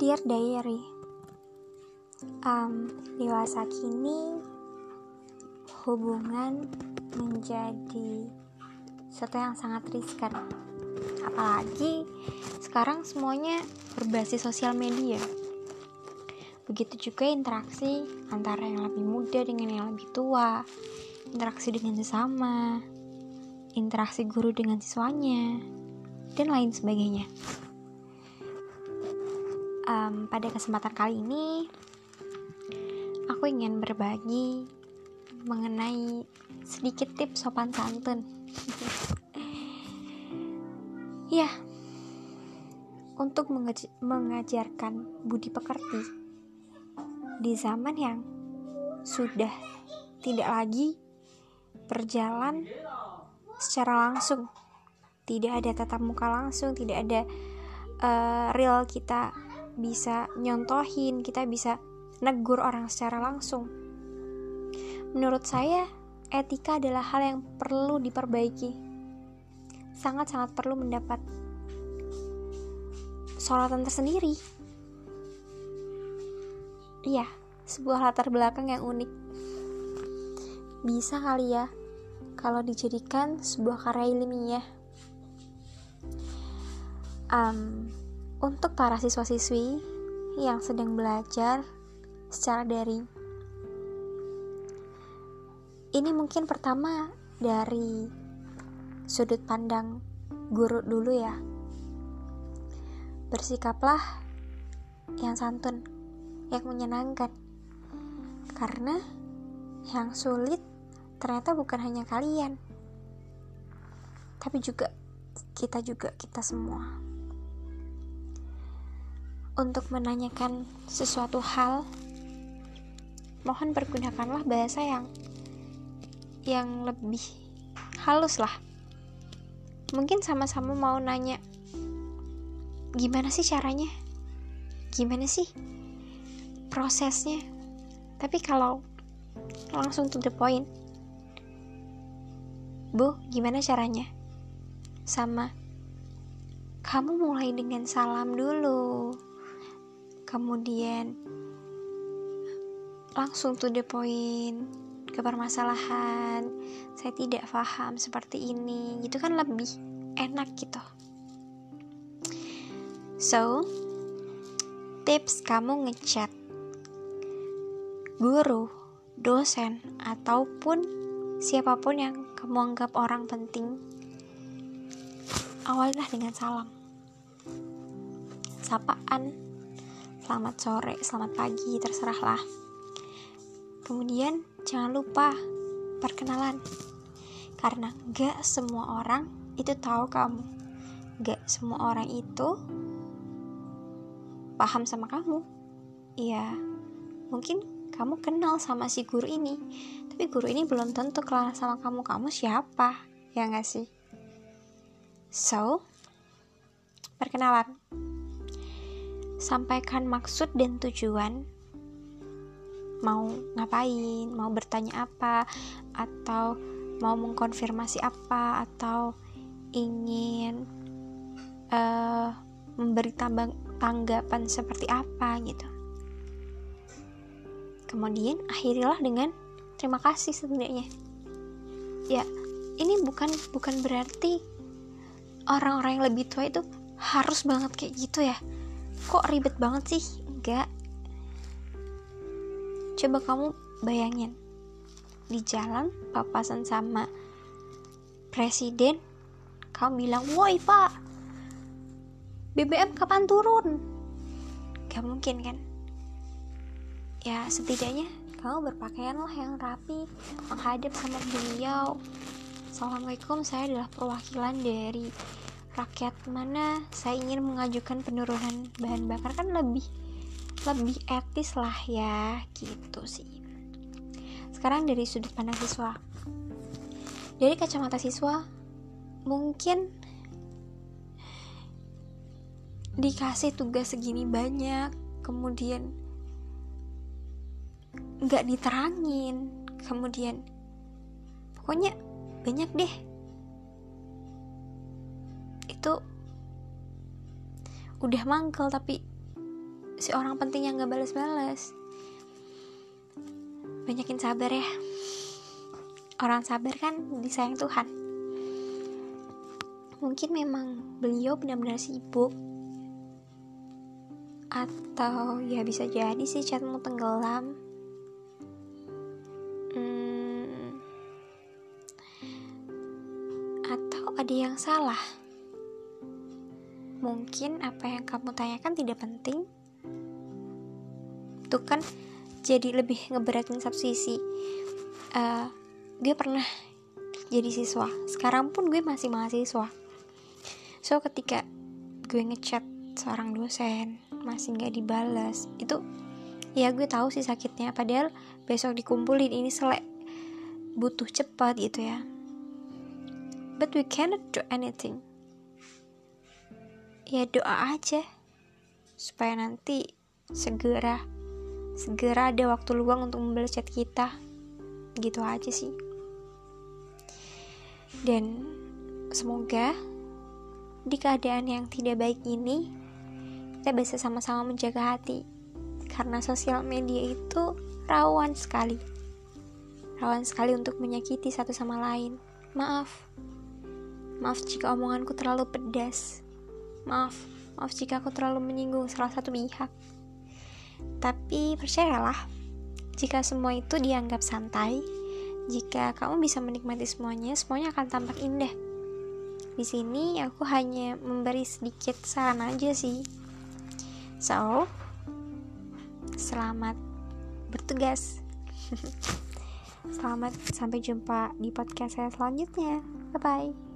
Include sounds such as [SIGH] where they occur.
Dear Diary. Um, Dewasa kini Hubungan menjadi Sesuatu yang sangat riskan. Apalagi Sekarang semuanya berbasis sosial media. Begitu juga interaksi Antara yang lebih muda dengan yang lebih tua Interaksi dengan sesama Interaksi guru dengan siswanya Dan lain sebagainya um, pada kesempatan kali ini aku ingin berbagi mengenai sedikit tips sopan santun. [LAUGHS] ya, untuk mengaj mengajarkan budi pekerti di zaman yang sudah tidak lagi berjalan secara langsung, tidak ada tatap muka langsung, tidak ada uh, real kita bisa nyontohin, kita bisa negur orang secara langsung. Menurut saya, etika adalah hal yang perlu diperbaiki. Sangat-sangat perlu mendapat sorotan tersendiri. Iya, sebuah latar belakang yang unik. Bisa kali ya, kalau dijadikan sebuah karya ilmiah. Um, untuk para siswa-siswi yang sedang belajar secara daring. Ini mungkin pertama dari sudut pandang guru dulu ya. Bersikaplah yang santun, yang menyenangkan. Karena yang sulit ternyata bukan hanya kalian, tapi juga kita juga kita semua untuk menanyakan sesuatu hal, mohon pergunakanlah bahasa yang yang lebih halus lah. Mungkin sama-sama mau nanya, gimana sih caranya? Gimana sih prosesnya? Tapi kalau langsung to the point, Bu, gimana caranya? Sama, kamu mulai dengan salam dulu kemudian langsung to the point ke permasalahan. Saya tidak paham seperti ini. Gitu kan lebih enak gitu. So tips kamu ngechat guru dosen ataupun siapa pun yang kamu anggap orang penting awalnya dengan salam. Sapaan selamat sore, selamat pagi, terserahlah. Kemudian jangan lupa perkenalan, karena gak semua orang itu tahu kamu, gak semua orang itu paham sama kamu. Iya, mungkin kamu kenal sama si guru ini, tapi guru ini belum tentu kenal sama kamu. Kamu siapa? Ya gak sih? So, perkenalan sampaikan maksud dan tujuan. Mau ngapain, mau bertanya apa, atau mau mengkonfirmasi apa, atau ingin uh, memberi tambang, tanggapan seperti apa gitu. Kemudian akhirilah dengan terima kasih setidaknya. Ya, ini bukan bukan berarti orang-orang yang lebih tua itu harus banget kayak gitu ya kok ribet banget sih? Enggak. Coba kamu bayangin. Di jalan papasan sama presiden kamu bilang woi pak BBM kapan turun? Gak mungkin kan? Ya setidaknya kamu berpakaianlah yang rapi menghadap sama beliau. Assalamualaikum saya adalah perwakilan dari rakyat mana saya ingin mengajukan penurunan bahan bakar. Kan lebih lebih etis lah ya gitu sih. Sekarang dari sudut pandang siswa. Dari kacamata siswa mungkin dikasih tugas segini banyak kemudian nggak diterangin kemudian pokoknya banyak deh itu udah mangkel tapi si orang penting yang gak balas-balas banyakin sabar ya. Orang sabar kan disayang Tuhan. Mungkin memang beliau benar-benar sibuk. Atau ya bisa jadi sih chatmu tenggelam. Hmm, atau ada yang salah mungkin apa yang kamu tanyakan tidak penting. Itu kan jadi lebih ngeberatin satu sisi. Uh, gue pernah jadi siswa. Sekarang pun gue masih mahasiswa. So ketika gue ngechat seorang dosen masih nggak dibalas itu ya gue tahu sih sakitnya. Padahal besok dikumpulin ini selek butuh cepat gitu ya. But we cannot do anything ya doa aja. Supaya nanti segera segera ada waktu luang untuk membalas chat kita. Gitu aja sih. Dan semoga di keadaan yang tidak baik ini kita bisa sama-sama menjaga hati. Karena sosial media itu rawan sekali. Rawan sekali untuk menyakiti satu sama lain. Maaf. Maaf jika omonganku terlalu pedas maaf maaf jika aku terlalu menyinggung salah satu pihak tapi percayalah jika semua itu dianggap santai jika kamu bisa menikmati semuanya semuanya akan tampak indah di sini aku hanya memberi sedikit saran aja sih So, selamat bertugas. [LAUGHS] selamat sampai jumpa di podcast saya selanjutnya. Bye bye.